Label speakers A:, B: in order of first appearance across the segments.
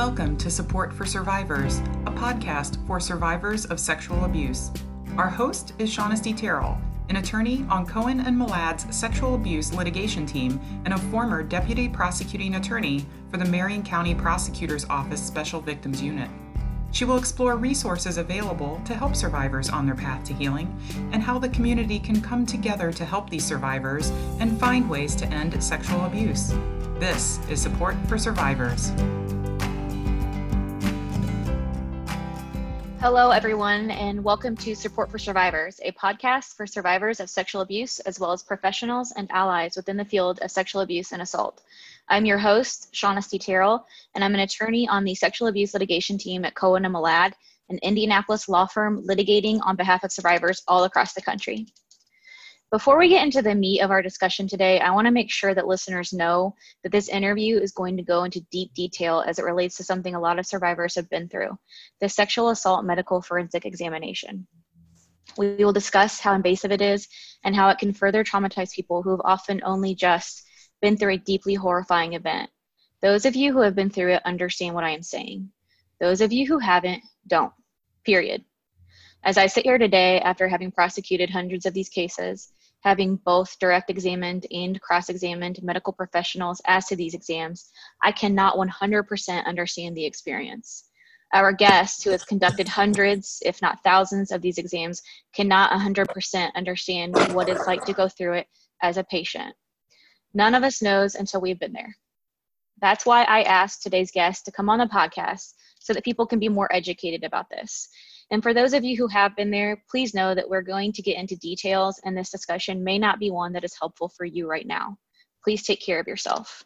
A: Welcome to Support for Survivors, a podcast for survivors of sexual abuse. Our host is Shaunestte Terrell, an attorney on Cohen and Malad's sexual abuse litigation team and a former deputy prosecuting attorney for the Marion County Prosecutor's Office Special Victims Unit. She will explore resources available to help survivors on their path to healing and how the community can come together to help these survivors and find ways to end sexual abuse. This is Support for Survivors.
B: Hello, everyone, and welcome to Support for Survivors, a podcast for survivors of sexual abuse, as well as professionals and allies within the field of sexual abuse and assault. I'm your host, Shaunestte Terrell, and I'm an attorney on the sexual abuse litigation team at Cohen Malad, an Indianapolis law firm litigating on behalf of survivors all across the country. Before we get into the meat of our discussion today, I want to make sure that listeners know that this interview is going to go into deep detail as it relates to something a lot of survivors have been through the sexual assault medical forensic examination. We will discuss how invasive it is and how it can further traumatize people who have often only just been through a deeply horrifying event. Those of you who have been through it understand what I am saying. Those of you who haven't, don't. Period. As I sit here today after having prosecuted hundreds of these cases, having both direct examined and cross examined medical professionals as to these exams, I cannot 100% understand the experience. Our guest, who has conducted hundreds, if not thousands, of these exams, cannot 100% understand what it's like to go through it as a patient. None of us knows until we've been there. That's why I asked today's guest to come on the podcast so that people can be more educated about this. And for those of you who have been there, please know that we're going to get into details, and this discussion may not be one that is helpful for you right now. Please take care of yourself.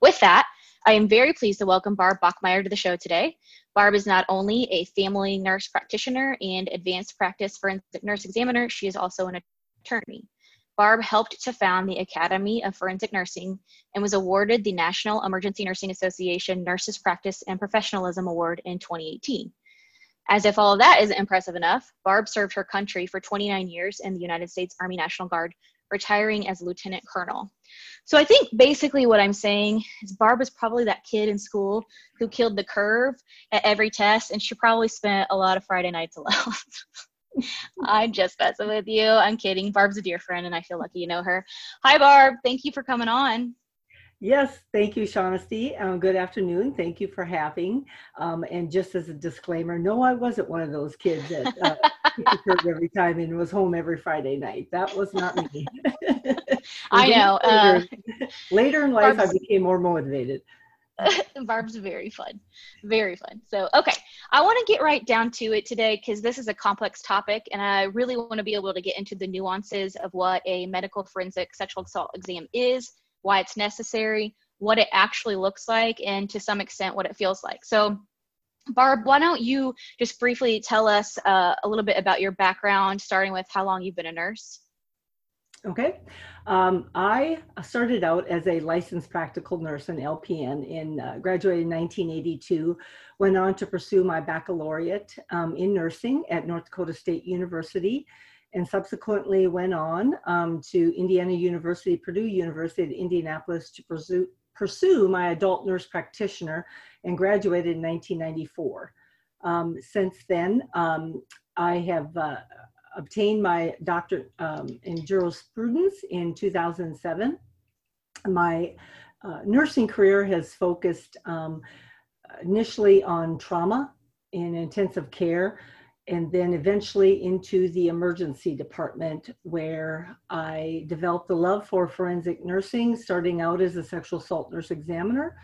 B: With that, I am very pleased to welcome Barb Bachmeier to the show today. Barb is not only a family nurse practitioner and advanced practice forensic nurse examiner, she is also an attorney. Barb helped to found the Academy of Forensic Nursing and was awarded the National Emergency Nursing Association Nurses Practice and Professionalism Award in 2018. As if all of that isn't impressive enough, Barb served her country for 29 years in the United States Army National Guard, retiring as lieutenant colonel. So I think basically what I'm saying is Barb was probably that kid in school who killed the curve at every test, and she probably spent a lot of Friday nights alone. I'm just messing with you. I'm kidding. Barb's a dear friend, and I feel lucky you know her. Hi, Barb. Thank you for coming on.
C: Yes, thank you, Shaunestte. Um, good afternoon. Thank you for having. Um, and just as a disclaimer, no, I wasn't one of those kids that uh, every time and was home every Friday night. That was not me.
B: I know.
C: Uh, later, later in life, Barb's, I became more motivated.
B: Barb's very fun, very fun. So, okay, I want to get right down to it today because this is a complex topic, and I really want to be able to get into the nuances of what a medical forensic sexual assault exam is why it's necessary, what it actually looks like, and to some extent, what it feels like. So, Barb, why don't you just briefly tell us uh, a little bit about your background, starting with how long you've been a nurse?
C: Okay. Um, I started out as a licensed practical nurse and LPN in uh, graduated in 1982, went on to pursue my baccalaureate um, in nursing at North Dakota State University and subsequently went on um, to Indiana University, Purdue University at Indianapolis to pursue, pursue my adult nurse practitioner and graduated in 1994. Um, since then, um, I have uh, obtained my doctorate um, in jurisprudence in 2007. My uh, nursing career has focused um, initially on trauma in intensive care, and then eventually into the emergency department where I developed a love for forensic nursing, starting out as a sexual assault nurse examiner,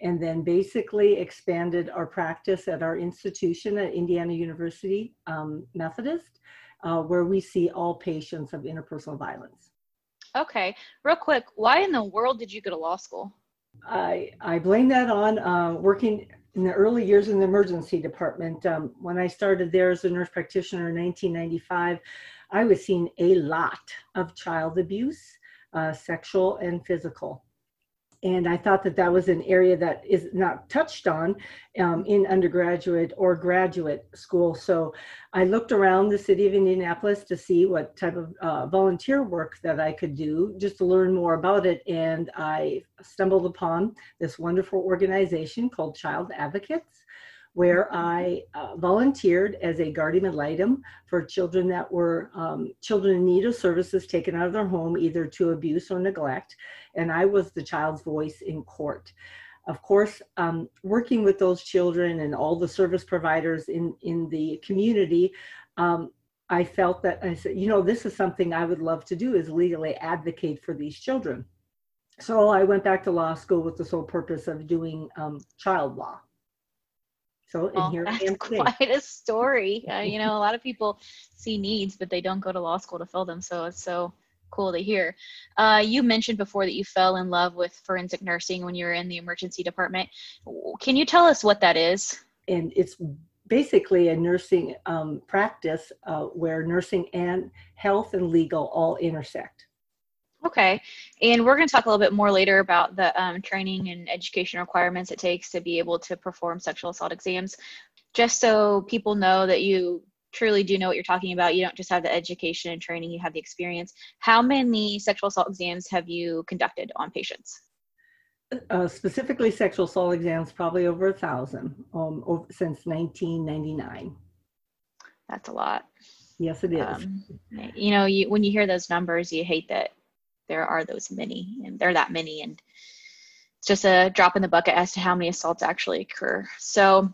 C: and then basically expanded our practice at our institution at Indiana University um, Methodist, uh, where we see all patients of interpersonal violence.
B: Okay, real quick, why in the world did you go to law school?
C: I, I blame that on uh, working in the early years in the emergency department, um, when I started there as a nurse practitioner in 1995, I was seeing a lot of child abuse, uh, sexual and physical. And I thought that that was an area that is not touched on um, in undergraduate or graduate school. So I looked around the city of Indianapolis to see what type of uh, volunteer work that I could do just to learn more about it. And I stumbled upon this wonderful organization called Child Advocates where I uh, volunteered as a guardian ad litem for children that were um, children in need of services taken out of their home, either to abuse or neglect. And I was the child's voice in court. Of course, um, working with those children and all the service providers in, in the community, um, I felt that I said, you know, this is something I would love to do is legally advocate for these children. So I went back to law school with the sole purpose of doing um, child law. So, and
B: Well,
C: here
B: that's quite a story. Uh, you know, a lot of people see needs, but they don't go to law school to fill them. So it's so cool to hear. Uh, you mentioned before that you fell in love with forensic nursing when you were in the emergency department. Can you tell us what that is?
C: and it's basically a nursing um, practice uh, where nursing and health and legal all intersect.
B: Okay. And we're going to talk a little bit more later about the um, training and education requirements it takes to be able to perform sexual assault exams. Just so people know that you truly do know what you're talking about, you don't just have the education and training, you have the experience. How many sexual assault exams have you conducted on patients?
C: Uh, specifically, sexual assault exams, probably over a thousand um, over, since 1999.
B: That's a lot.
C: Yes, it is.
B: Um, you know, you, when you hear those numbers, you hate that there are those many, and they're that many, and it's just a drop in the bucket as to how many assaults actually occur. So,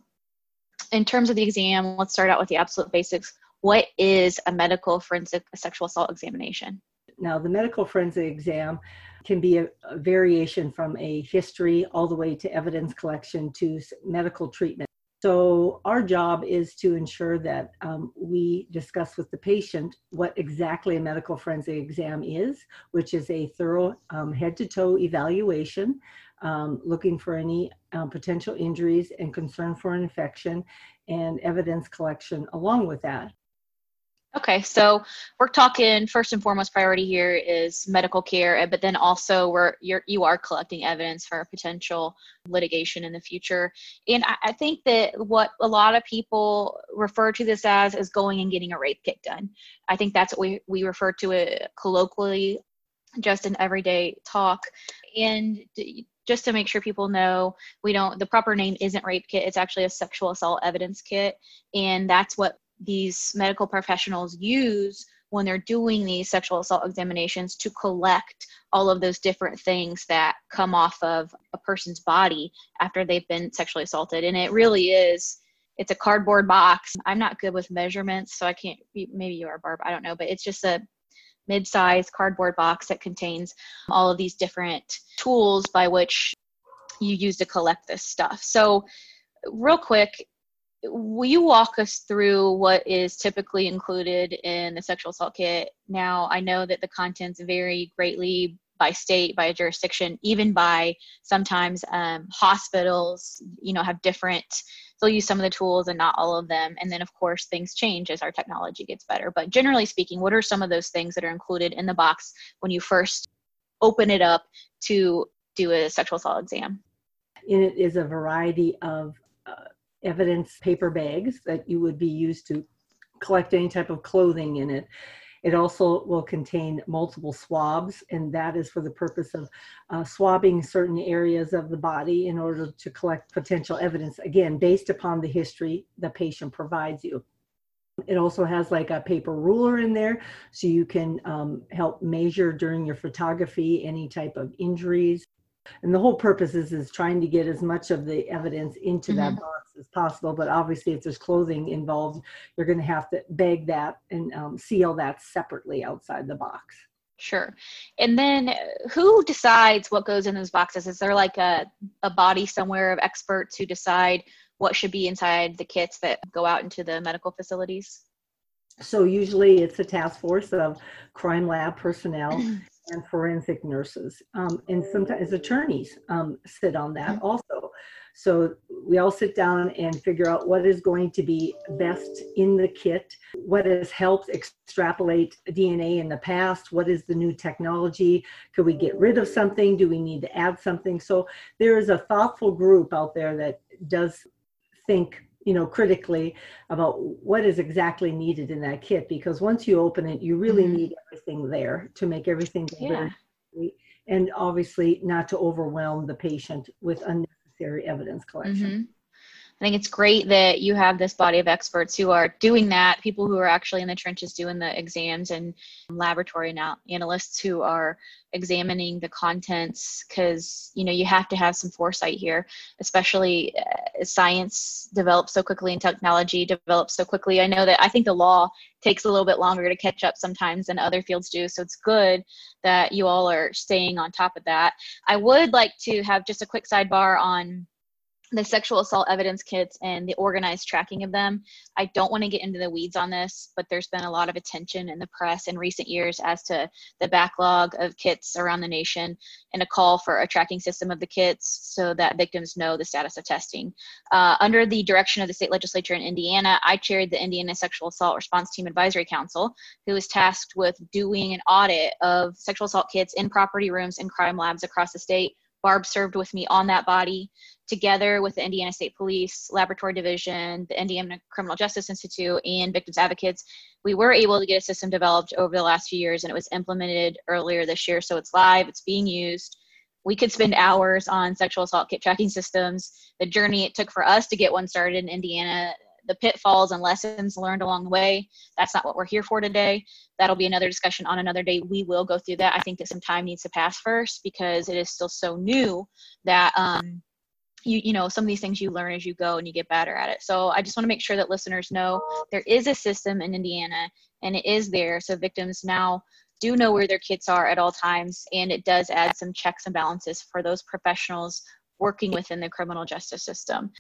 B: in terms of the exam, let's start out with the absolute basics. What is a medical forensic sexual assault examination?
C: Now, the medical forensic exam can be a, a variation from a history all the way to evidence collection to medical treatment. So, our job is to ensure that um, we discuss with the patient what exactly a medical forensic exam is, which is a thorough head to toe evaluation, um, looking for any um, potential injuries and concern for an infection, and evidence collection along with that.
B: Okay, so we're talking first and foremost priority here is medical care, but then also we're you're you are collecting evidence for potential litigation in the future. And I, I think that what a lot of people refer to this as is going and getting a rape kit done. I think that's what we we refer to it colloquially, just in everyday talk. And just to make sure people know, we don't the proper name isn't rape kit. It's actually a sexual assault evidence kit, and that's what these medical professionals use when they're doing these sexual assault examinations to collect all of those different things that come off of a person's body after they've been sexually assaulted. And it really is it's a cardboard box. I'm not good with measurements so i can't maybe you are barb i don't know but it's just a mid-sized cardboard box that contains all of these different tools by which you use to collect this stuff. So real quick will you walk us through what is typically included in the sexual assault kit? Now, I know that the contents vary greatly by state, by jurisdiction, even by sometimes um, hospitals, you know, have different, they'll use some of the tools and not all of them. And then, of course, things change as our technology gets better. But generally speaking, what are some of those things that are included in the box when you first open it up to do a sexual assault exam?
C: In it is a variety of evidence paper bags that you would be used to collect any type of clothing in it. It also will contain multiple swabs, and that is for the purpose of uh, swabbing certain areas of the body in order to collect potential evidence, again, based upon the history the patient provides you. It also has like a paper ruler in there, so you can um, help measure during your photography any type of injuries. And the whole purpose is, is trying to get as much of the evidence into that
B: Mhm.
C: box as possible. But obviously, if there's clothing involved, you're going to have to bag that and um, seal that separately outside the box.
B: Sure. And then who decides what goes in those boxes? Is there like a, a body somewhere of experts who decide what should be inside the kits that go out into the medical facilities?
C: So usually it's a task force of crime lab personnel and forensic nurses. Um, and sometimes attorneys um, sit on that also. So we all sit down and figure out what is going to be best in the kit, what has helped extrapolate DNA in the past, what is the new technology, could we get rid of something, do we need to add something? So there is a thoughtful group out there that does think you know critically about what is exactly needed in that kit because once you open it you really mm-hmm. need everything there to make everything yeah. and obviously not to overwhelm the patient with unnecessary evidence collection mm-hmm.
B: I think it's great that you have this body of experts who are doing that, people who are actually in the trenches doing the exams, and laboratory analysts who are examining the contents because you know you have to have some foresight here especially uh, science develops so quickly and technology develops so quickly. I know that i think the law takes a little bit longer to catch up sometimes than other fields do so it's good that you all are staying on top of that. I would like to have just a quick sidebar on the sexual assault evidence kits and the organized tracking of them. I don't want to get into the weeds on this, but there's been a lot of attention in the press in recent years as to the backlog of kits around the nation and a call for a tracking system of the kits so that victims know the status of testing. Uh, under the direction of the state legislature in Indiana, I chaired the Indiana Sexual Assault Response Team Advisory Council, who was tasked with doing an audit of sexual assault kits in property rooms and crime labs across the state Barb served with me on that body together with the Indiana State Police Laboratory Division, the Indiana Criminal Justice Institute, and victims advocates. We were able to get a system developed over the last few years and it was implemented earlier this year. So it's live, it's being used. We could spend hours on sexual assault kit tracking systems. The journey it took for us to get one started in Indiana the pitfalls and lessons learned along the way. That's not what we're here for today. That'll be another discussion on another day. We will go through that. I think that some time needs to pass first because it is still so new that um, you you know some of these things you learn as you go and you get better at it. So I just want to make sure that listeners know there is a system in Indiana and it is there. So victims now do know where their kits are at all times and it does add some checks and balances for those professionals working within the criminal justice system.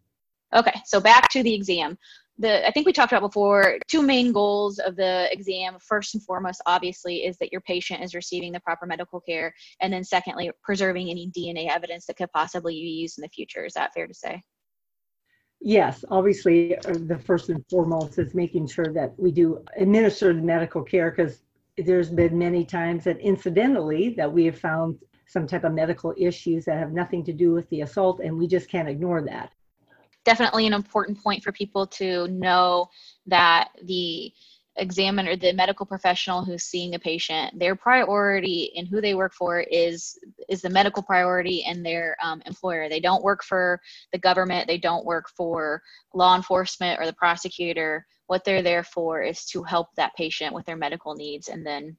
B: Okay, so back to the exam. The, I think we talked about before two main goals of the exam. First and foremost, obviously, is that your patient is receiving the proper medical care, and then secondly, preserving any DNA evidence that could possibly be used in the future. Is that fair to say?
C: Yes, obviously, uh, the first and foremost is making sure that we do administer the medical care because there's been many times that incidentally that we have found some type of medical issues that have nothing to do with the assault, and we just can't ignore that
B: definitely an important point for people to know that the examiner, the medical professional who's seeing a patient, their priority and who they work for is is the medical priority and their um, employer. They don't work for the government. They don't work for law enforcement or the prosecutor. What they're there for is to help that patient with their medical needs, and then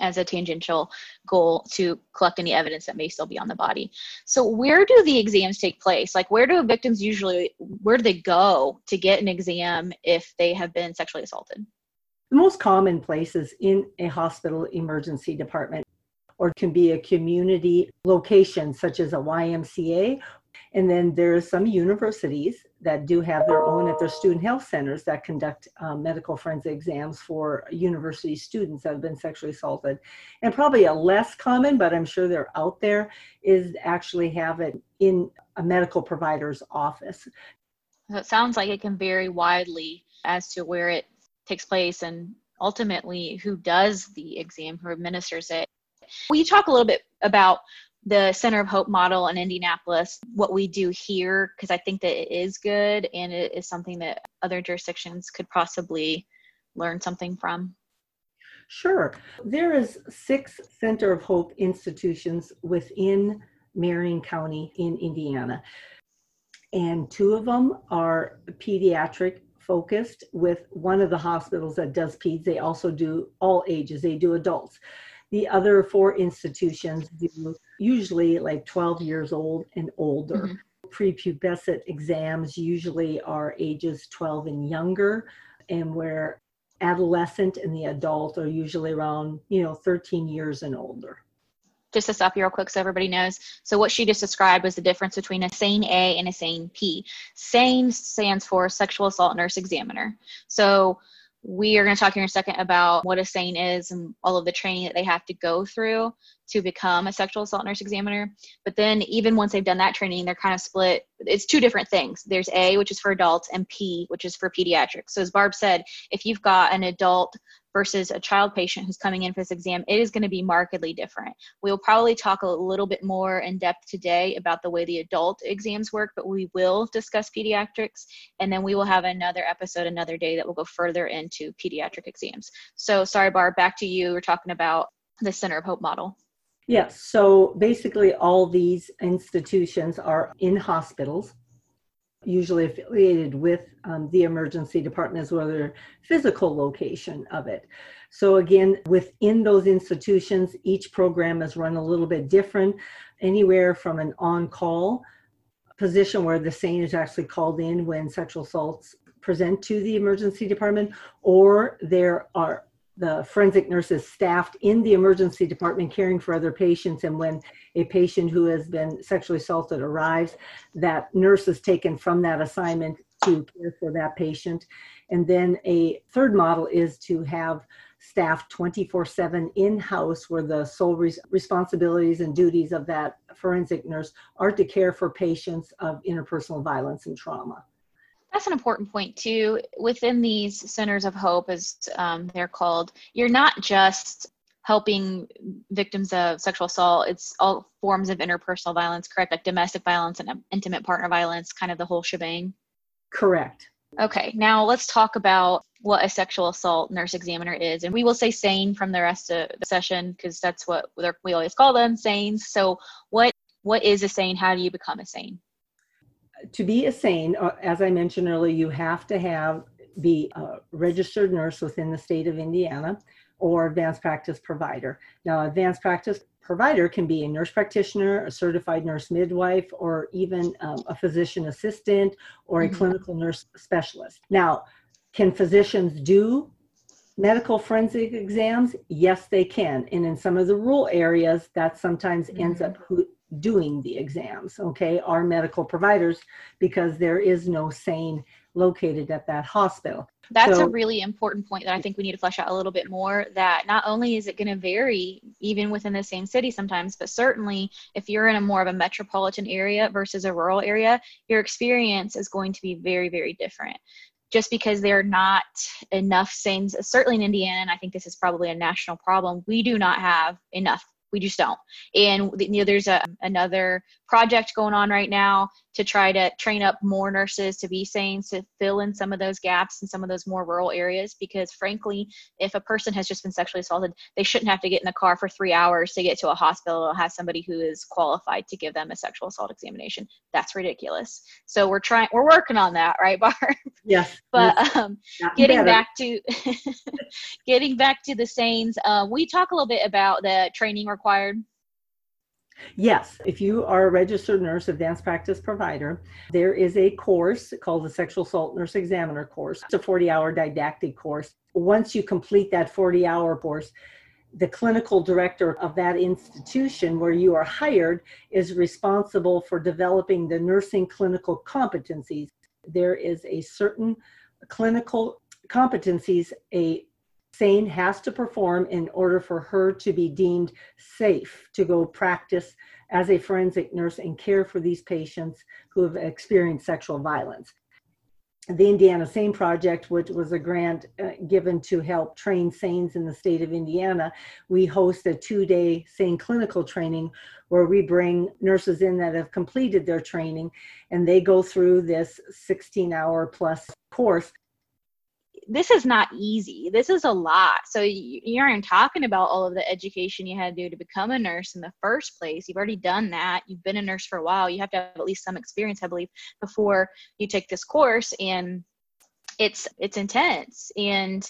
B: as a tangential goal to collect any evidence that may still be on the body. So where do the exams take place? Like where do victims usually where do they go to get an exam if they have been sexually assaulted?
C: The most common place is in a hospital emergency department or can be a community location such as a YMCA and then there's some universities that do have their own at their student health centers that conduct um, medical forensic exams for university students that have been sexually assaulted. And probably a less common, but I'm sure they're out there, is actually have it in a medical provider's office.
B: So it sounds like it can vary widely as to where it takes place and ultimately who does the exam, who administers it. Will you talk a little bit about the Center of Hope model in Indianapolis, what we do here, because I think that it is good and it is something that other jurisdictions could possibly learn something from?
C: Sure. There is six Center of Hope institutions within Marion County in Indiana. And two of them are pediatric focused with one of the hospitals that does peds. They also do all ages, they do adults. The other four institutions do usually like 12 years old and older. Mm-hmm. Prepubescent exams usually are ages 12 and younger, and where adolescent and the adult are usually around, you know, 13 years and older
B: just to stop you real quick so everybody knows. So what she just described was the difference between a SANE A and a SANE P. SANE stands for Sexual Assault Nurse Examiner. So we are going to talk here in a second about what a SANE is and all of the training that they have to go through to become a sexual assault nurse examiner. But then, even once they've done that training, they're kind of split. It's two different things there's A, which is for adults, and P, which is for pediatrics. So, as Barb said, if you've got an adult versus a child patient who's coming in for this exam, it is going to be markedly different. We'll probably talk a little bit more in depth today about the way the adult exams work, but we will discuss pediatrics. And then we will have another episode another day that will go further into pediatric exams. So, sorry, Barb, back to you. We're talking about the Center of Hope model.
C: Yes, so basically, all these institutions are in hospitals usually affiliated with um, the emergency department as well as their physical location of it. So again, within those institutions, each program is run a little bit different, anywhere from an on-call position where the SANE is actually called in when sexual assaults present to the emergency department, or there are the forensic nurses staffed in the emergency department caring for other patients. And when a patient who has been sexually assaulted arrives that nurse is taken from that assignment to care for that patient. And then a third model is to have staff 24-7 in-house where the sole res- responsibilities and duties of that forensic nurse are to care for patients of interpersonal violence and trauma
B: that's an important point too. Within these centers of hope, as um, they're called, you're not just helping victims of sexual assault. It's all forms of interpersonal violence, correct? Like domestic violence and intimate partner violence, kind of the whole shebang.
C: Correct.
B: Okay, now let's talk about what a sexual assault nurse examiner is. And we will say SANE from the rest of the session because that's what we always call them, SANEs. So, what what is a SANE? How do you become a SANE?
C: To be a SANE, uh, as I mentioned earlier, you have to have be a registered nurse within the state of Indiana or advanced practice provider. Now, advanced practice provider can be a nurse practitioner, a certified nurse midwife, or even um, a physician assistant or a mm-hmm. clinical nurse specialist. Now, can physicians do medical forensic exams? Yes, they can. And in some of the rural areas, that sometimes mm-hmm. ends up doing the exams, okay, are medical providers because there is no SANE located at that hospital.
B: That's so, a really important point that I think we need to flesh out a little bit more. That not only is it going to vary even within the same city sometimes, but certainly if you're in a more of a metropolitan area versus a rural area, your experience is going to be very, very different just because there are not enough SANEs, certainly in Indiana, and I think this is probably a national problem, we do not have enough we just don't. And you know there's a another project going on right now to try to train up more nurses to be SANEs to fill in some of those gaps in some of those more rural areas because frankly if a person has just been sexually assaulted they shouldn't have to get in the car for three hours to get to a hospital or have somebody who is qualified to give them a sexual assault examination. That's ridiculous. So we're trying we're working on that right barb?
C: Yes.
B: But um, getting better. back to getting back to the SANEs uh, we talk a little bit about the training required
C: Yes, if you are a registered nurse, advanced practice provider, there is a course called the Sexual Assault Nurse Examiner course. It's a 40 hour didactic course. Once you complete that 40 hour course, the clinical director of that institution where you are hired is responsible for developing the nursing clinical competencies. There is a certain clinical competencies a SANE has to perform in order for her to be deemed safe to go practice as a forensic nurse and care for these patients who have experienced sexual violence. The Indiana SANE Project, which was a grant uh, given to help train SANEs in the state of Indiana, we host a two day SANE clinical training where we bring nurses in that have completed their training and they go through this 16 hour plus course
B: this is not easy. This is a lot. So you, you aren't talking about all of the education you had to do to become a nurse in the first place. You've already done that. You've been a nurse for a while. You have to have at least some experience, I believe, before you take this course. And it's it's intense and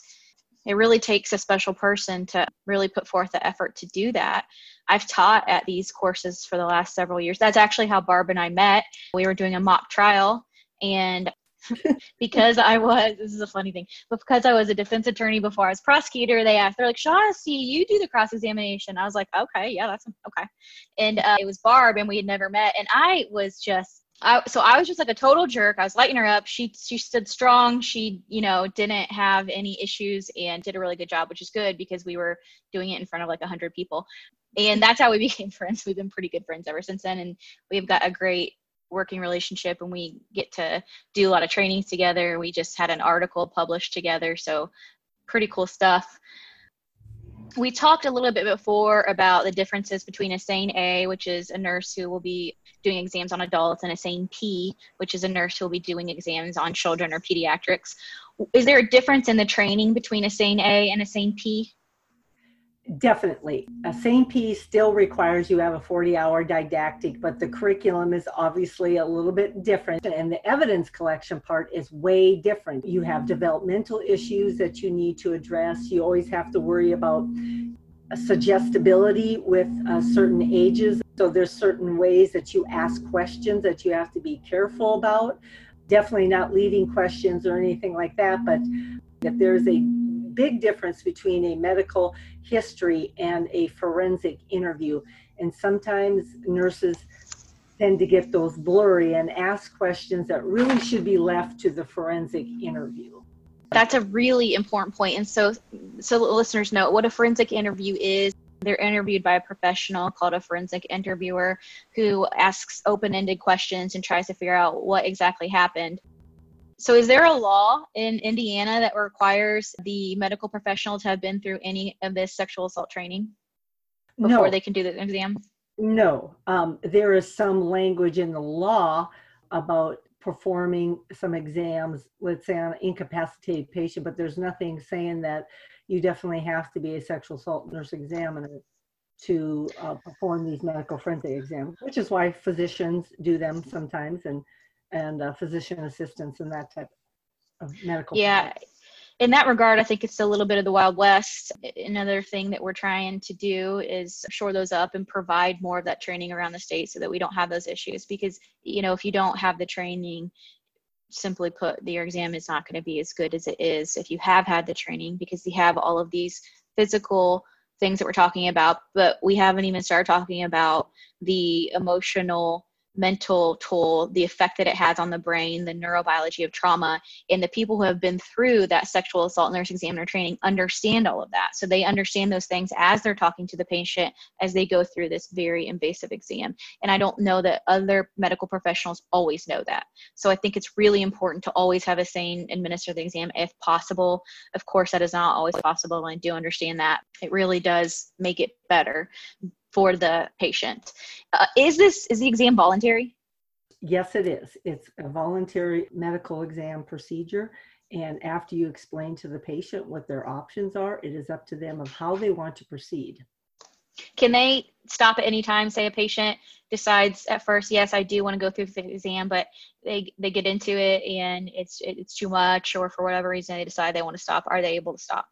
B: it really takes a special person to really put forth the effort to do that. I've taught at these courses for the last several years. That's actually how Barb and I met. We were doing a mock trial and because I was, this is a funny thing, but because I was a defense attorney before I was prosecutor, they asked, they're like, Shaunestte, you do the cross examination. I was like, okay, yeah, that's okay. And uh, it was Barb, and we had never met. And I was just I, so I was just like a total jerk. I was lighting her up. She she stood strong. She you know didn't have any issues and did a really good job, which is good because we were doing it in front of like a hundred people, and that's how we became friends. We've been pretty good friends ever since then, and we've got a great working relationship. And we get to do a lot of trainings together. We just had an article published together, so pretty cool stuff we talked a little bit before about the differences between a SANE A, which is a nurse who will be doing exams on adults, and a SANE P, which is a nurse who will be doing exams on children or pediatrics. Is there a difference in the training between a SANE A and a SANE P?
C: Definitely. A SANE P still requires you have a 40 hour didactic, but the curriculum is obviously a little bit different. And the evidence collection part is way different. You have developmental issues that you need to address. You always have to worry about suggestibility with uh, certain ages. So there's certain ways that you ask questions that you have to be careful about. Definitely not leading questions or anything like that, but if there's a big difference between a medical history and a forensic interview. And sometimes nurses tend to get those blurry and ask questions that really should be left to the forensic interview.
B: That's a really important point. And so, so listeners know what a forensic interview is. They're interviewed by a professional called a forensic interviewer who asks open ended questions and tries to figure out what exactly happened. So, is there a law in Indiana that requires the medical professional to have been through any of this sexual assault training before no. they can do the exam?
C: No. Um, there is some language in the law about performing some exams, let's say on an incapacitated patient, but there's nothing saying that you definitely have to be a sexual assault nurse examiner to uh, perform these medical forensic exams, which is why physicians do them sometimes and and uh, physician assistants and that type of medical.
B: Yeah. In that regard, I think it's a little bit of the Wild West. Another thing that we're trying to do is shore those up and provide more of that training around the state so that we don't have those issues. Because, you know, if you don't have the training, simply put, the exam is not going to be as good as it is if you have had the training because you have all of these physical things that we're talking about, but we haven't even started talking about the emotional mental toll, the effect that it has on the brain, the neurobiology of trauma, and the people who have been through that sexual assault nurse examiner training understand all of that. So they understand those things as they're talking to the patient as they go through this very invasive exam. And I don't know that other medical professionals always know that. So I think it's really important to always have a SANE administer the exam if possible. Of course, that is not always possible, and I do understand that. It really does make it better for the patient. Uh, is this is the exam voluntary?
C: Yes, it is. It's a voluntary medical exam procedure. And after you explain to the patient what their options are, it is up to them of how they want to proceed.
B: Can they stop at any time? Say a patient decides at first, yes, I do want to go through the exam, but they they get into it and it's it's too much, or for whatever reason they decide they want to stop. Are they able to stop?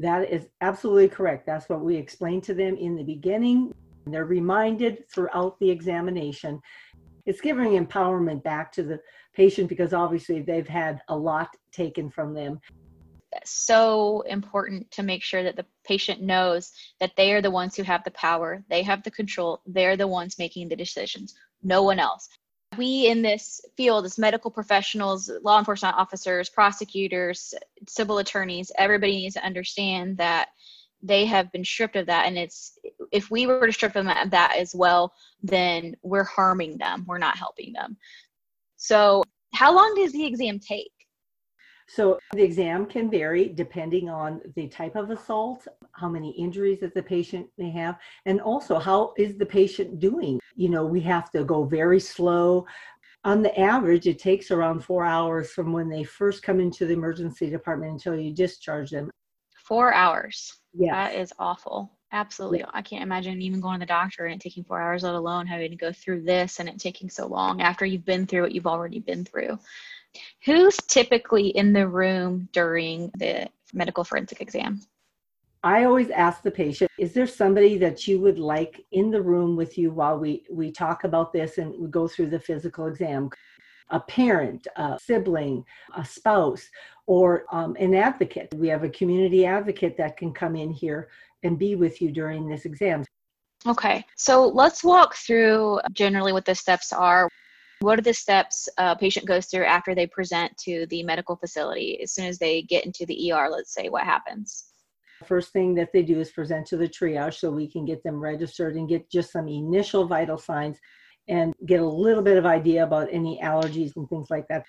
C: That is absolutely correct. That's what we explained to them in the beginning. They're reminded throughout the examination. It's giving empowerment back to the patient because obviously they've had a lot taken from them.
B: So important to make sure that the patient knows that they are the ones who have the power, they have the control, they're the ones making the decisions, no one else we in this field as medical professionals law enforcement officers prosecutors civil attorneys everybody needs to understand that they have been stripped of that. And it's if we were to strip them of that as well then we're harming them. We're not helping them. So how long does the exam take?
C: So the exam can vary depending on the type of assault, how many injuries that the patient may have, and also how is the patient doing. You know, we have to go very slow. On the average, it takes around four hours from when they first come into the emergency department until you discharge them.
B: Four hours. Yeah. That is awful. Absolutely. I can't imagine even going to the doctor and it taking four hours, let alone having to go through this and it taking so long after you've been through what you've already been through. Who's typically in the room during the medical forensic exam?
C: I always ask the patient, is there somebody that you would like in the room with you while we, we talk about this and we go through the physical exam? A parent, a sibling, a spouse, or um, an advocate. We have a community advocate that can come in here and be with you during this exam.
B: Okay, so let's walk through generally what the steps are What are the steps a patient goes through after they present to the medical facility? As soon as they get into the ER, let's say, what happens?
C: First thing that they do is present to the triage so we can get them registered and get just some initial vital signs and get a little bit of idea about any allergies and things like that.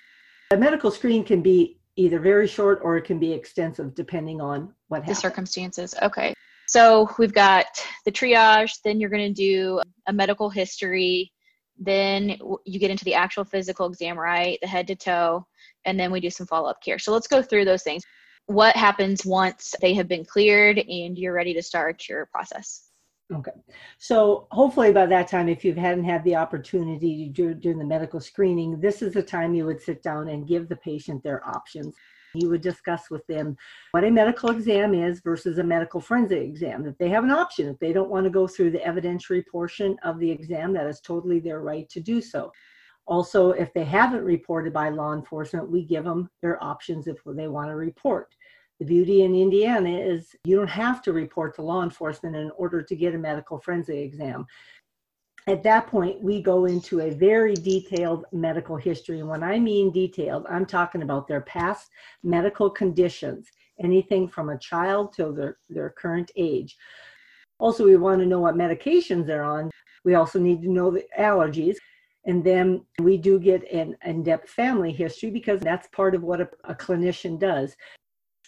C: A medical screen can be either very short or it can be extensive depending on what
B: the
C: happens.
B: circumstances. Okay. So we've got the triage, then you're going to do a medical history, then you get into the actual physical exam, right? The head to toe, and then we do some follow up care. So let's go through those things. What happens once they have been cleared and you're ready to start your process?
C: Okay. So hopefully by that time, if you hadn't had the opportunity to do during the medical screening, this is the time you would sit down and give the patient their options. You would discuss with them what a medical exam is versus a medical forensic exam. If they have an option, if they don't want to go through the evidentiary portion of the exam, that is totally their right to do so. Also, if they haven't reported by law enforcement, we give them their options if they want to report. The beauty in Indiana is you don't have to report to law enforcement in order to get a medical forensic exam. At that point, we go into a very detailed medical history. And when I mean detailed, I'm talking about their past medical conditions, anything from a child till their, their current age. Also, we want to know what medications they're on. We also need to know the allergies. And then we do get an in depth family history because that's part of what a, a clinician does.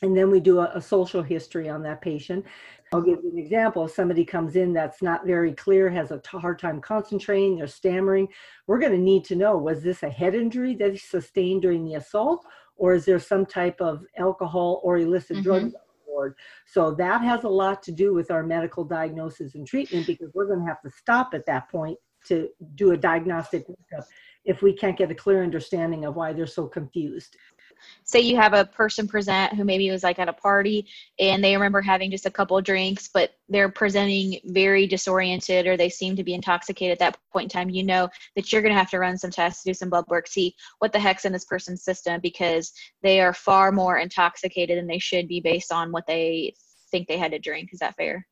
C: And then we do a, a, social history on that patient. I'll give you an example. If somebody comes in that's not very clear, has a t- hard time concentrating, they're stammering, we're going to need to know was this a head injury that he sustained during the assault, or is there some type of alcohol or illicit mm-hmm. board? So that has a lot to do with our medical diagnosis and treatment because we're going to have to stop at that point to do a diagnostic workup if we can't get a clear understanding of why they're so confused.
B: Say you have a person present who maybe was like at a party and they remember having just a couple drinks but they're presenting very disoriented or they seem to be intoxicated at that point in time you know that you're going to have to run some tests do some blood work see what the heck's in this person's system because they are far more intoxicated than they should be based on what they think they had to drink. Is that fair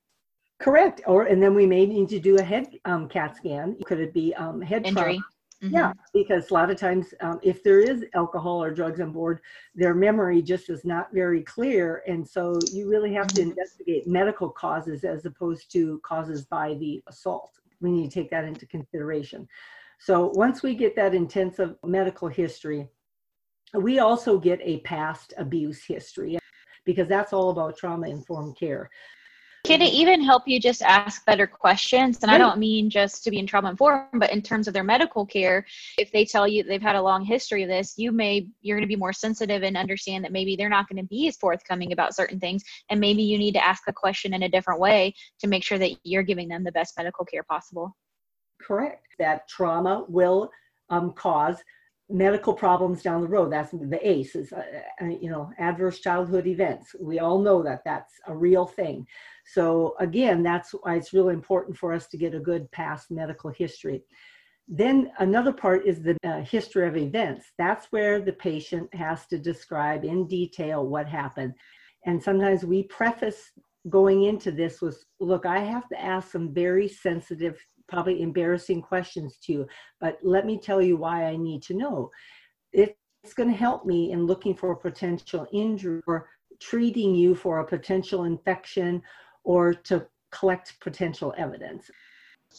C: Correct. Or and then we may need to do a head um, CAT scan. Could it be um, head
B: injury?
C: Mm-hmm. Yeah, because a lot of times, um, if there is alcohol or drugs on board, their memory just is not very clear, and so you really have to mm-hmm. investigate medical causes as opposed to causes by the assault. We need to take that into consideration. So once we get that intensive medical history, we also get a past abuse history because that's all about trauma informed care.
B: Can it even help you just ask better questions? And I don't mean just to be in trauma informed, but in terms of their medical care, if they tell you they've had a long history of this, you may you're going to be more sensitive and understand that maybe they're not going to be as forthcoming about certain things, and maybe you need to ask the question in a different way to make sure that you're giving them the best medical care possible.
C: Correct. That trauma will um, cause medical problems down the road. That's the ACE is, uh, uh, you know, adverse childhood events. We all know that that's a real thing. So again, that's why it's really important for us to get a good past medical history. Then another part is the uh, history of events. That's where the patient has to describe in detail what happened. And sometimes we preface going into this with, look, I have to ask some very sensitive probably embarrassing questions to you, but let me tell you why I need to know. It's going to help me in looking for a potential injury or treating you for a potential infection or to collect potential evidence.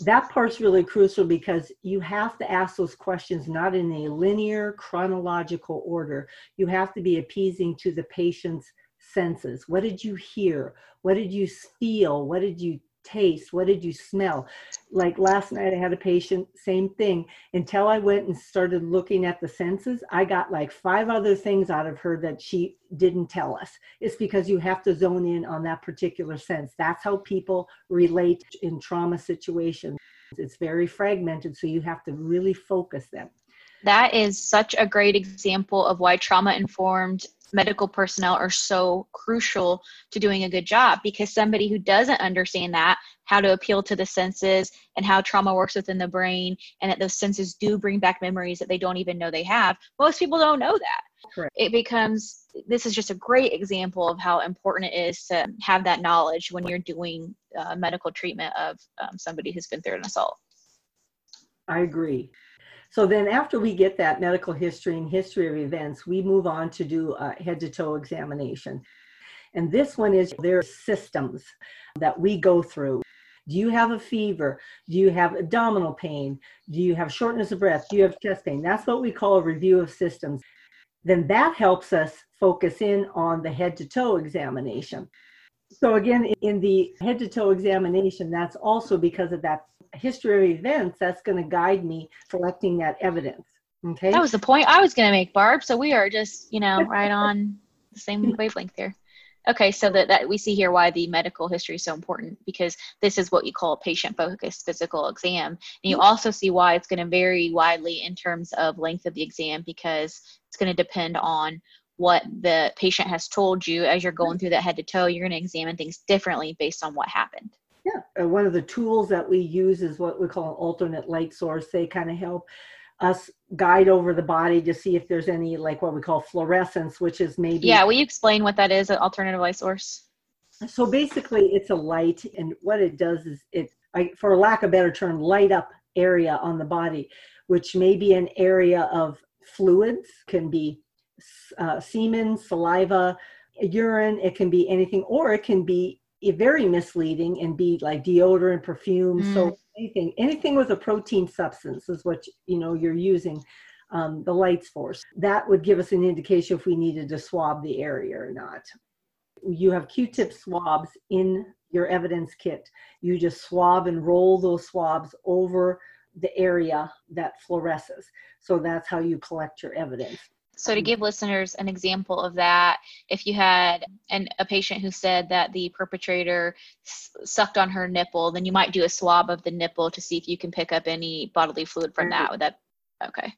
C: That part's really crucial because you have to ask those questions not in a linear chronological order. You have to be appeasing to the patient's senses. What did you hear? What did you feel? What did you taste? What did you smell? Like last night, I had a patient, same thing. Until I went and started looking at the senses, I got like five other things out of her that she didn't tell us. It's because you have to zone in on that particular sense. That's how people relate in trauma situations. It's very fragmented, so you have to really focus them.
B: That is such a great example of why trauma informed medical personnel are so crucial to doing a good job because somebody who doesn't understand that how to appeal to the senses and how trauma works within the brain and that those senses do bring back memories that they don't even know they have most people don't know that.
C: Correct.
B: it becomes this is just a great example of how important it is to have that knowledge when you're doing uh, medical treatment of um, somebody who's been through an assault.
C: I agree So then after we get that medical history and history of events, we move on to do a head to toe examination. And this one is their systems that we go through. Do you have a fever? Do you have abdominal pain? Do you have shortness of breath? Do you have chest pain? That's what we call a review of systems. Then that helps us focus in on the head to toe examination. So, again, in the head to toe examination, that's also because of that history of events that's going to guide me collecting that evidence. Okay.
B: That was the point I was going to make, Barb. So we are just, you know, right on the same wavelength there. Okay, so that, that we see here why the medical history is so important because this is what you call a patient focused physical exam. And you mm-hmm. also see why it's going to vary widely in terms of length of the exam because it's going to depend on what the patient has told you as you're going mm-hmm. through that head to toe. You're going to examine things differently based on what happened.
C: Yeah, uh, one of the tools that we use is what we call an alternate light source. They kind of help us guide over the body to see if there's any like what we call fluorescence, which is maybe
B: Yeah, will you explain what that is, an alternative light source?
C: So basically it's a light and what it does is it I, for lack of a better term, light up area on the body, which may be an area of fluids, can be uh, semen, saliva, urine, it can be anything, or it can be very misleading and be like deodorant, perfume, mm. so anything anything with a protein substance is what you know you're using um, the light source that would give us an indication if we needed to swab the area or not. You have q-tip swabs in your evidence kit. You just swab and roll those swabs over the area that fluoresces. So that's how you collect your evidence
B: so, to give listeners an example of that, if you had an, a patient who said that the perpetrator s- sucked on her nipple, then you might do a swab of the nipple to see if you can pick up any bodily fluid from that. Would that okay?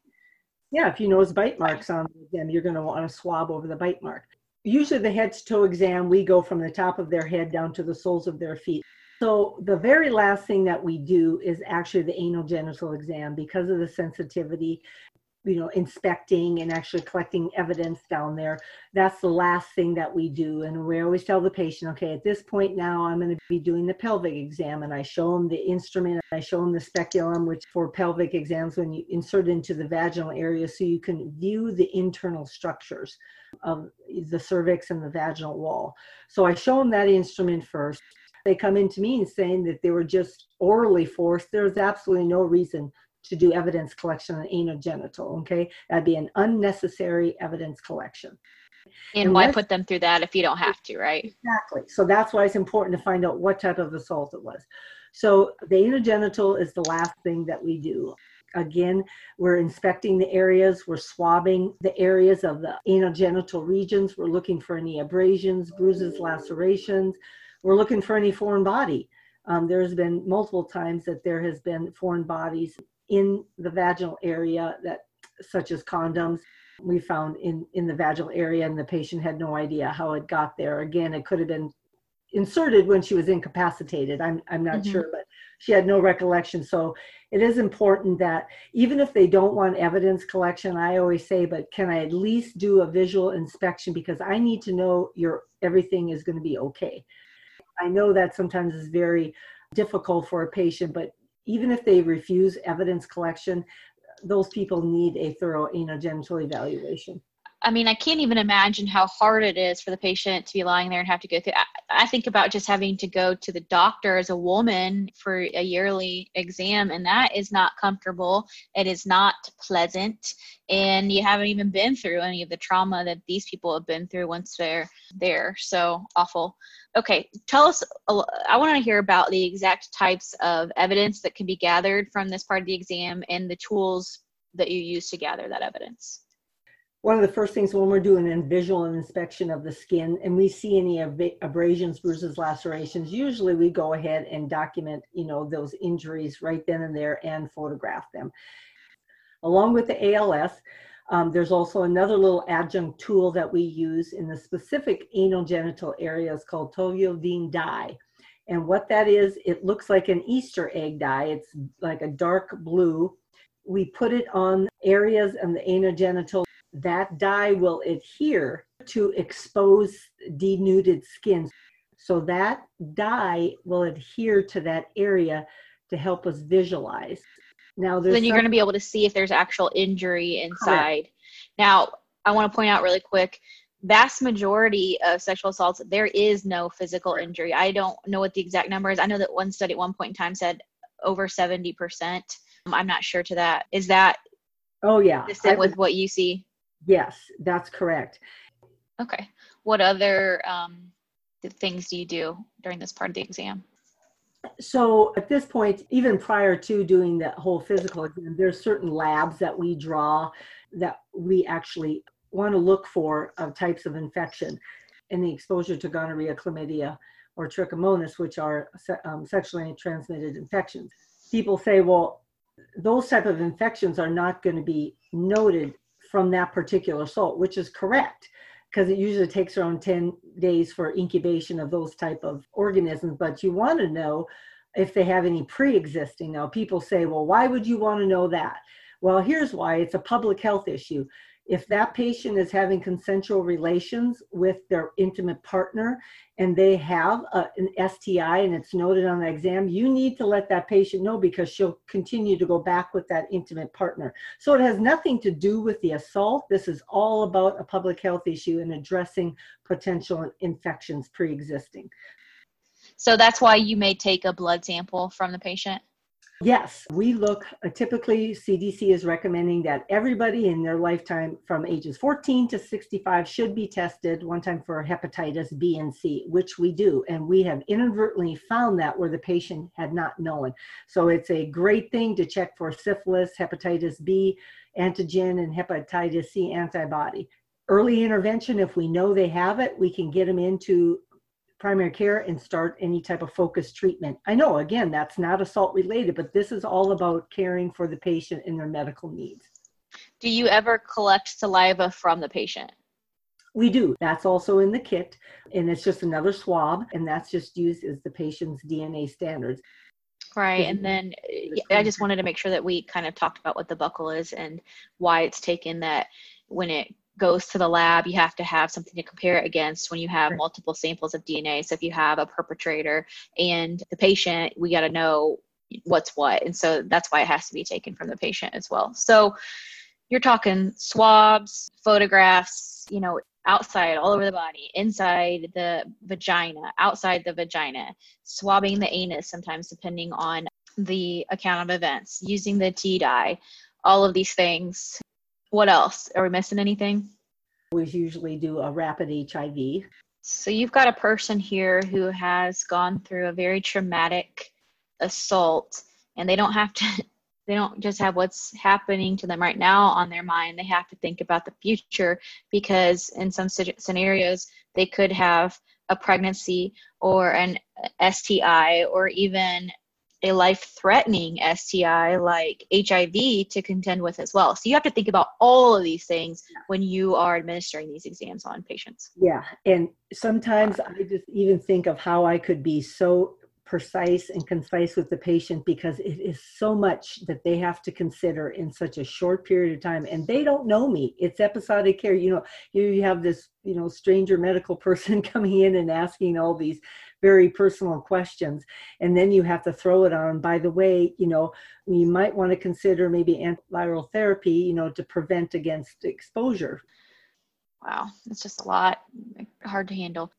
C: Yeah, if you notice bite marks on them, you're going to want to swab over the bite mark. Usually, the head to toe exam, we go from the top of their head down to the soles of their feet. So, the very last thing that we do is actually the anal genital exam because of the sensitivity you know inspecting and actually collecting evidence down there. That's the last thing that we do. And we always tell the patient okay at this point now i'm going to be doing the pelvic exam. And i show them the instrument i show them the speculum which for pelvic exams when you insert into the vaginal area so you can view the internal structures of the cervix and the vaginal wall. So i show them that instrument first. They come into me and saying that they were just orally forced. There's absolutely no reason to do evidence collection on anogenital. Okay, that'd be an unnecessary evidence collection.
B: And, and why put them through that if you don't have to, right?
C: Exactly. So that's why it's important to find out what type of assault it was. So the anogenital is the last thing that we do. Again, we're inspecting the areas, we're swabbing the areas of the anogenital regions, we're looking for any abrasions, bruises, lacerations, we're looking for any foreign body. Um, there's been multiple times that there has been foreign bodies in the vaginal area that such as condoms we found in in the vaginal area and the patient had no idea how it got there. Again it could have been inserted when she was incapacitated. I'm i'm not mm-hmm. sure but she had no recollection. So it is important that even if they don't want evidence collection i always say but can i at least do a visual inspection? Because i need to know your everything is going to be okay. I know that sometimes is very difficult for a patient but even if they refuse evidence collection, those people need a thorough anogenital evaluation.
B: I mean, I can't even imagine how hard it is for the patient to be lying there and have to go through. I, I, think about just having to go to the doctor as a woman for a yearly exam, and that is not comfortable. It is not pleasant, and you haven't even been through any of the trauma that these people have been through once they're there. So awful. Okay, tell us. I want to hear about the exact types of evidence that can be gathered from this part of the exam and the tools that you use to gather that evidence
C: one of the first things when we're doing a visual inspection of the skin and we see any abrasions, bruises, lacerations, usually we go ahead and document, you know, those injuries right then and there and photograph them. Along with the ALS, um, there's also another little adjunct tool that we use in the specific anal genital areas called toluidine dye. And what that is, it looks like an Easter egg dye. It's like a dark blue. We put it on areas of the anogenital that dye will adhere to exposed denuded skin. So that dye will adhere to that area to help us visualize. Now,
B: then you're some- going to be able to see if there's actual injury inside. Correct. Now, I want to point out really quick vast majority of sexual assaults there is no physical injury i don't know what the exact number is i know that one study at one point in time said over 70% i'm not sure to that is that
C: oh yeah
B: consistent with what you see
C: yes that's correct.
B: Okay. What other um, things do you do during this part of the exam?
C: So at this point even prior to doing the whole physical exam there's certain labs that we draw that we actually want to look for uh, types of infection. In the exposure to gonorrhea, chlamydia, or trichomonas, which are um, sexually transmitted infections. People say, well, those type of infections are not going to be noted from that particular salt, which is correct because it usually takes around 10 days for incubation of those type of organisms. But you want to know if they have any pre-existing. Now, people say, well, why would you want to know that? Well, here's why it's a public health issue. If that patient is having consensual relations with their intimate partner and they have a, an STI and it's noted on the exam, you need to let that patient know because she'll continue to go back with that intimate partner. So it has nothing to do with the assault. This is all about a public health issue and addressing potential infections pre existing.
B: So that's why you may take a blood sample from the patient?
C: Yes, we look uh, typically, CDC is recommending that everybody in their lifetime from ages 14 to 65 should be tested one time for hepatitis B and C, which we do. And we have inadvertently found that where the patient had not known. So it's a great thing to check for syphilis, hepatitis B antigen, and hepatitis C antibody. Early intervention, if we know they have it, we can get them into primary care and start any type of focused treatment. I know, again, that's not assault related, but this is all about caring for the patient and their medical needs.
B: Do you ever collect saliva from the patient?
C: We do. That's also in the kit, and it's just another swab, and that's just used as the patient's DNA standards.
B: Right. And then eh, I just wanted to make sure that we kind of talked about what the buccal is and why it's taken that when it goes to the lab, you have to have something to compare it against when you have right. multiple samples of DNA. So if you have a perpetrator and the patient, we got to know what's what. And so that's why it has to be taken from the patient as well. So you're talking swabs, photographs, you know, outside all over the body, inside the vagina, outside the vagina, swabbing the anus sometimes depending on the account of events, using the T dye, all of these things what else? Are we missing anything?
C: We usually do a rapid HIV.
B: So you've got a person here who has gone through a very traumatic assault and they don't have to they don't just have what's happening to them right now on their mind they have to think about the future because in some scenarios they could have a pregnancy or an STI or even a life threatening STI like HIV to contend with as well. So you have to think about all of these things when you are administering these exams on patients.
C: Yeah. And sometimes I just even think of how I could be so precise and concise with the patient because it is so much that they have to consider in such a short period of time and they don't know me it's episodic care you know you have this you know stranger medical person coming in and asking all these very personal questions and then you have to throw it on. By the way you know you might want to consider maybe antiviral therapy you know to prevent against exposure.
B: Wow it's just a lot hard to handle.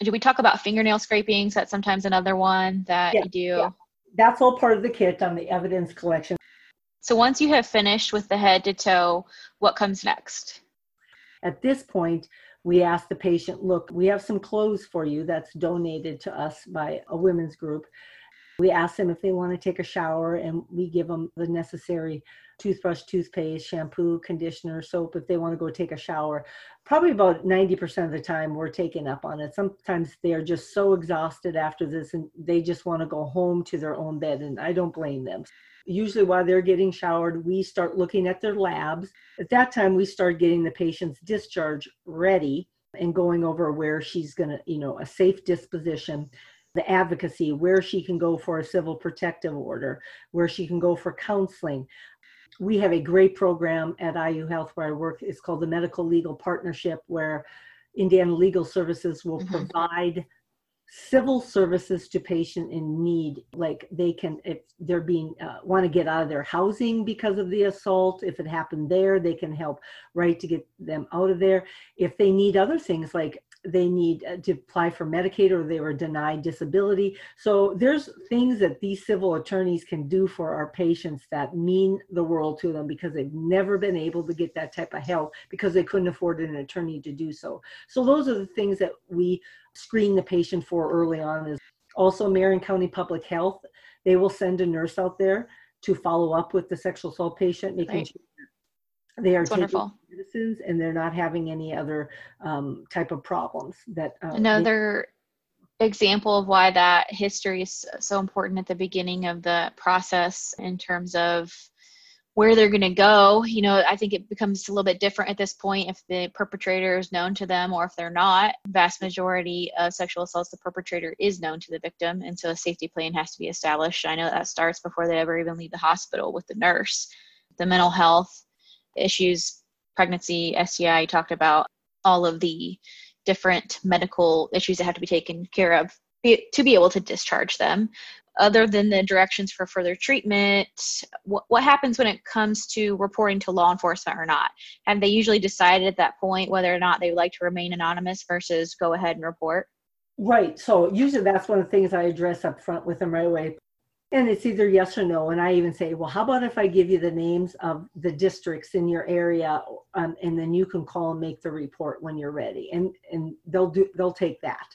B: Do we talk about fingernail scrapings? That's sometimes another one that yeah, you do. yeah.
C: that's all part of the kit on the evidence collection.
B: So once you have finished with the head to toe what comes next?
C: At this point we ask the patient, look, we have some clothes for you that's donated to us by a women's group. We ask them if they want to take a shower and we give them the necessary toothbrush, toothpaste, shampoo, conditioner, soap if they want to go take a shower. Probably about 90% of the time we're taking up on it. Sometimes they are just so exhausted after this and they just want to go home to their own bed and I don't blame them usually while they're getting showered, we start looking at their labs. At that time, we start getting the patient's discharge ready and going over where she's going to, you know, a safe disposition, the advocacy, where she can go for a civil protective order, where she can go for counseling. We have a great program at IU Health where I work. It's called the Medical Legal Partnership, where Indiana Legal Services will mm-hmm. provide civil services to patient in need like they can if they're being uh, want to get out of their housing because of the assault if it happened there they can help right to get them out of there. If they need other things like they need uh, to apply for Medicaid or they were denied disability. So there's things that these civil attorneys can do for our patients that mean the world to them because they've never been able to get that type of help because they couldn't afford an attorney to do so. So those are the things that we screen the patient for early on is also Marion County Public Health. They will send a nurse out there to follow up with the sexual assault patient, making right. sure they are taking wonderful. medicines and they're not having any other um, type of problems that
B: uh, another they- example of why that history is so important at the beginning of the process in terms of where they're going to go. You know i think it becomes a little bit different at this point if the perpetrator is known to them or if they're not. Vast majority of sexual assaults the perpetrator is known to the victim and so a safety plan has to be established. I know that starts before they ever even leave the hospital with the nurse. The mental health issues, pregnancy, STI, talked about all of the different medical issues that have to be taken care of to be able to discharge them. Other than the directions for further treatment, what, what happens when it comes to reporting to law enforcement or not? Have they usually decided at that point whether or not they would like to remain anonymous versus go ahead and report?
C: Right. So usually that's one of the things I address up front with them right away and it's either yes or no. And i even say well how about if i give you the names of the districts in your area um, and then you can call and make the report when you're ready. And and they'll do they'll take that.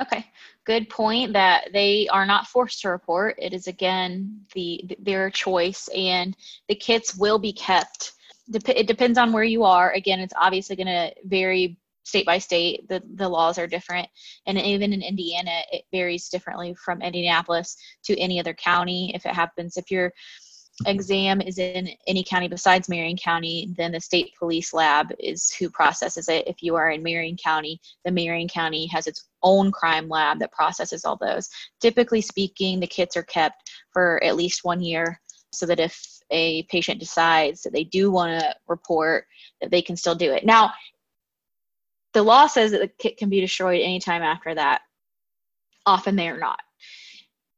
B: Okay. Good point that they are not forced to report. It is again the their choice and the kits will be kept. It depends on where you are. Again it's obviously going to vary state by state the, the laws are different. And even in indiana it varies differently from indianapolis to any other county. If it happens if your exam is in any county besides marion county then the state police lab is who processes it. If you are in marion county the marion county has its own crime lab that processes all those. Typically speaking the kits are kept for at least one year so that if a patient decides that they do want to report that they can still do it. Now the law says that the kit can be destroyed anytime after that. Often they are not.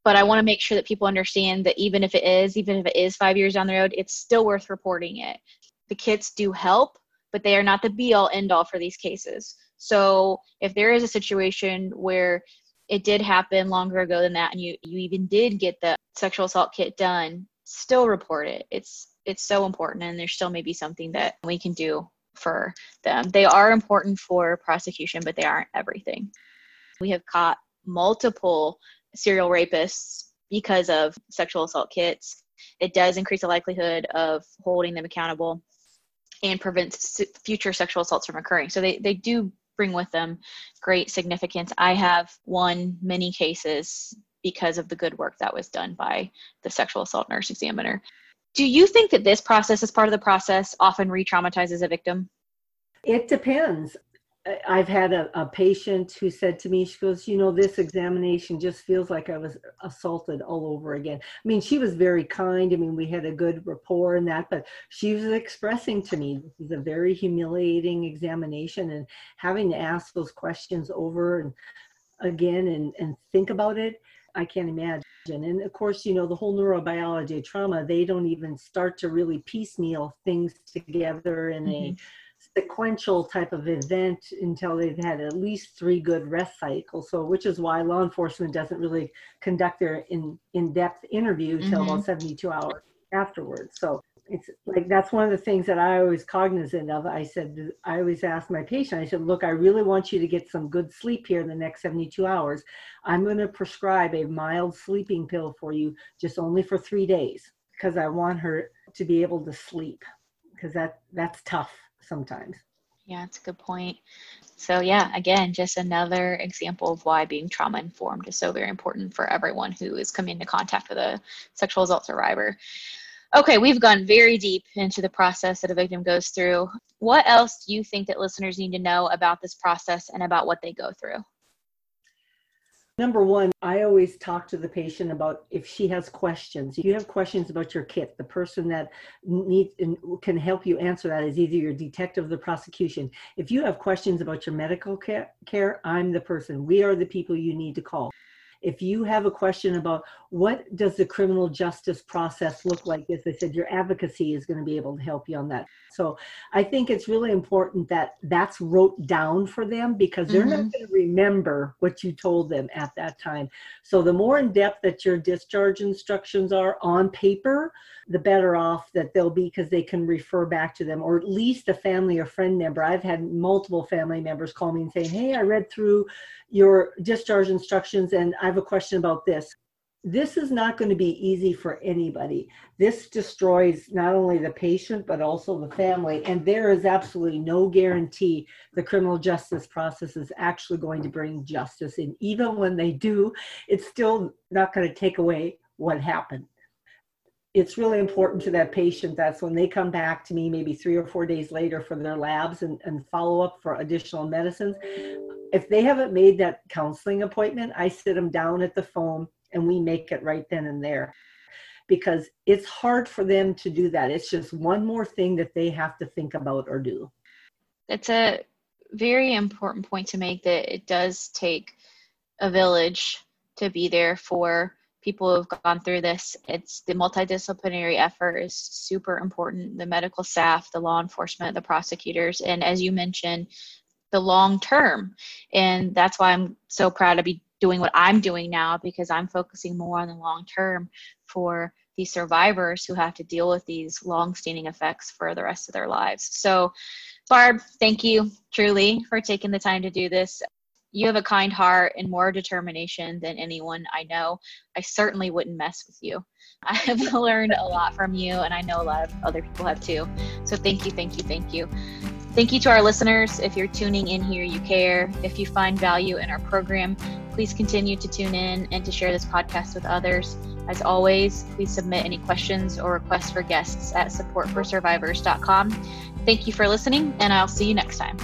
B: But I want to make sure that people understand that even if it is, even if it is five years down the road, it's still worth reporting it. The kits do help, but they are not the be all end all for these cases. So if there is a situation where it did happen longer ago than that and you, you even did get the sexual assault kit done, still report it. It's it's so important and there still may be something that we can do for them. They are important for prosecution, but they aren't everything. We have caught multiple serial rapists because of sexual assault kits. It does increase the likelihood of holding them accountable and prevents future sexual assaults from occurring. So they, they do bring with them great significance. I have won many cases because of the good work that was done by the sexual assault nurse examiner. Do you think that this process, as part of the process, often re traumatizes a victim?
C: It depends. I've had a, a, patient who said to me, she goes, You know, this examination just feels like I was assaulted all over again. I mean, she was very kind. I mean, we had a good rapport and that, but she was expressing to me this is a very humiliating examination and having to ask those questions over and again and, and think about it. I can't imagine. And of course, you know, the whole neurobiology of trauma, they don't even start to really piecemeal things together in mm-hmm. a sequential type of event until they've had at least three good rest cycles. So, which is why law enforcement doesn't really conduct their in in depth interview until mm-hmm. about 72 hours afterwards. So, it's like that's one of the things that I always cognizant of. I said, I always ask my patient, I said, look, I really want you to get some good sleep here in the next 72 hours. I'm going to prescribe a mild sleeping pill for you just only for three days because I want her to be able to sleep because that that's tough sometimes.
B: Yeah, it's a good point. So, yeah, again, just another example of why being trauma informed is so very important for everyone who is coming into contact with a sexual assault survivor. Okay, we've gone very deep into the process that a victim goes through. What else do you think that listeners need to know about this process and about what they go through?
C: Number one, I always talk to the patient about if she has questions. If you have questions about your kit, the person that needs and can help you answer that is either your detective or the prosecution. If you have questions about your medical care, care, I'm the person. We are the people you need to call. If you have a question about what does the criminal justice process look like, as I said, your advocacy is going to be able to help you on that. So I think it's really important that that's wrote down for them because they're mm-hmm. not going to remember what you told them at that time. So the more in depth that your discharge instructions are on paper, the better off that they'll be because they can refer back to them or at least a family or friend member. I've had multiple family members call me and say, Hey, I read through your discharge instructions and I have a question about this. This is not going to be easy for anybody. This destroys not only the patient, but also the family. And there is absolutely no guarantee the criminal justice process is actually going to bring justice. And even when they do, it's still not going to take away what happened it's really important to that patient that's when they come back to me maybe three or four days later for their labs and, and follow up for additional medicines if they haven't made that counseling appointment, I sit them down at the phone and we make it right then and there because it's hard for them to do that. It's just one more thing that they have to think about or do.
B: It's a very important point to make that it does take a village to be there for people who've gone through this. It's the multidisciplinary effort is super important. The medical staff, the law enforcement, the prosecutors, and as you mentioned, the long term. And that's why I'm so proud to be doing what I'm doing now because I'm focusing more on the long term for these survivors who have to deal with these long standing effects for the rest of their lives. So, Barb, thank you truly for taking the time to do this. You have a kind heart and more determination than anyone I know. I certainly wouldn't mess with you. I have learned a lot from you, and I know a lot of other people have too. So, thank you, thank you, thank you. Thank you to our listeners. If you're tuning in here, you care. If you find value in our program, please continue to tune in and to share this podcast with others. As always, please submit any questions or requests for guests at supportforsurvivors.com. Thank you for listening, and I'll see you next time.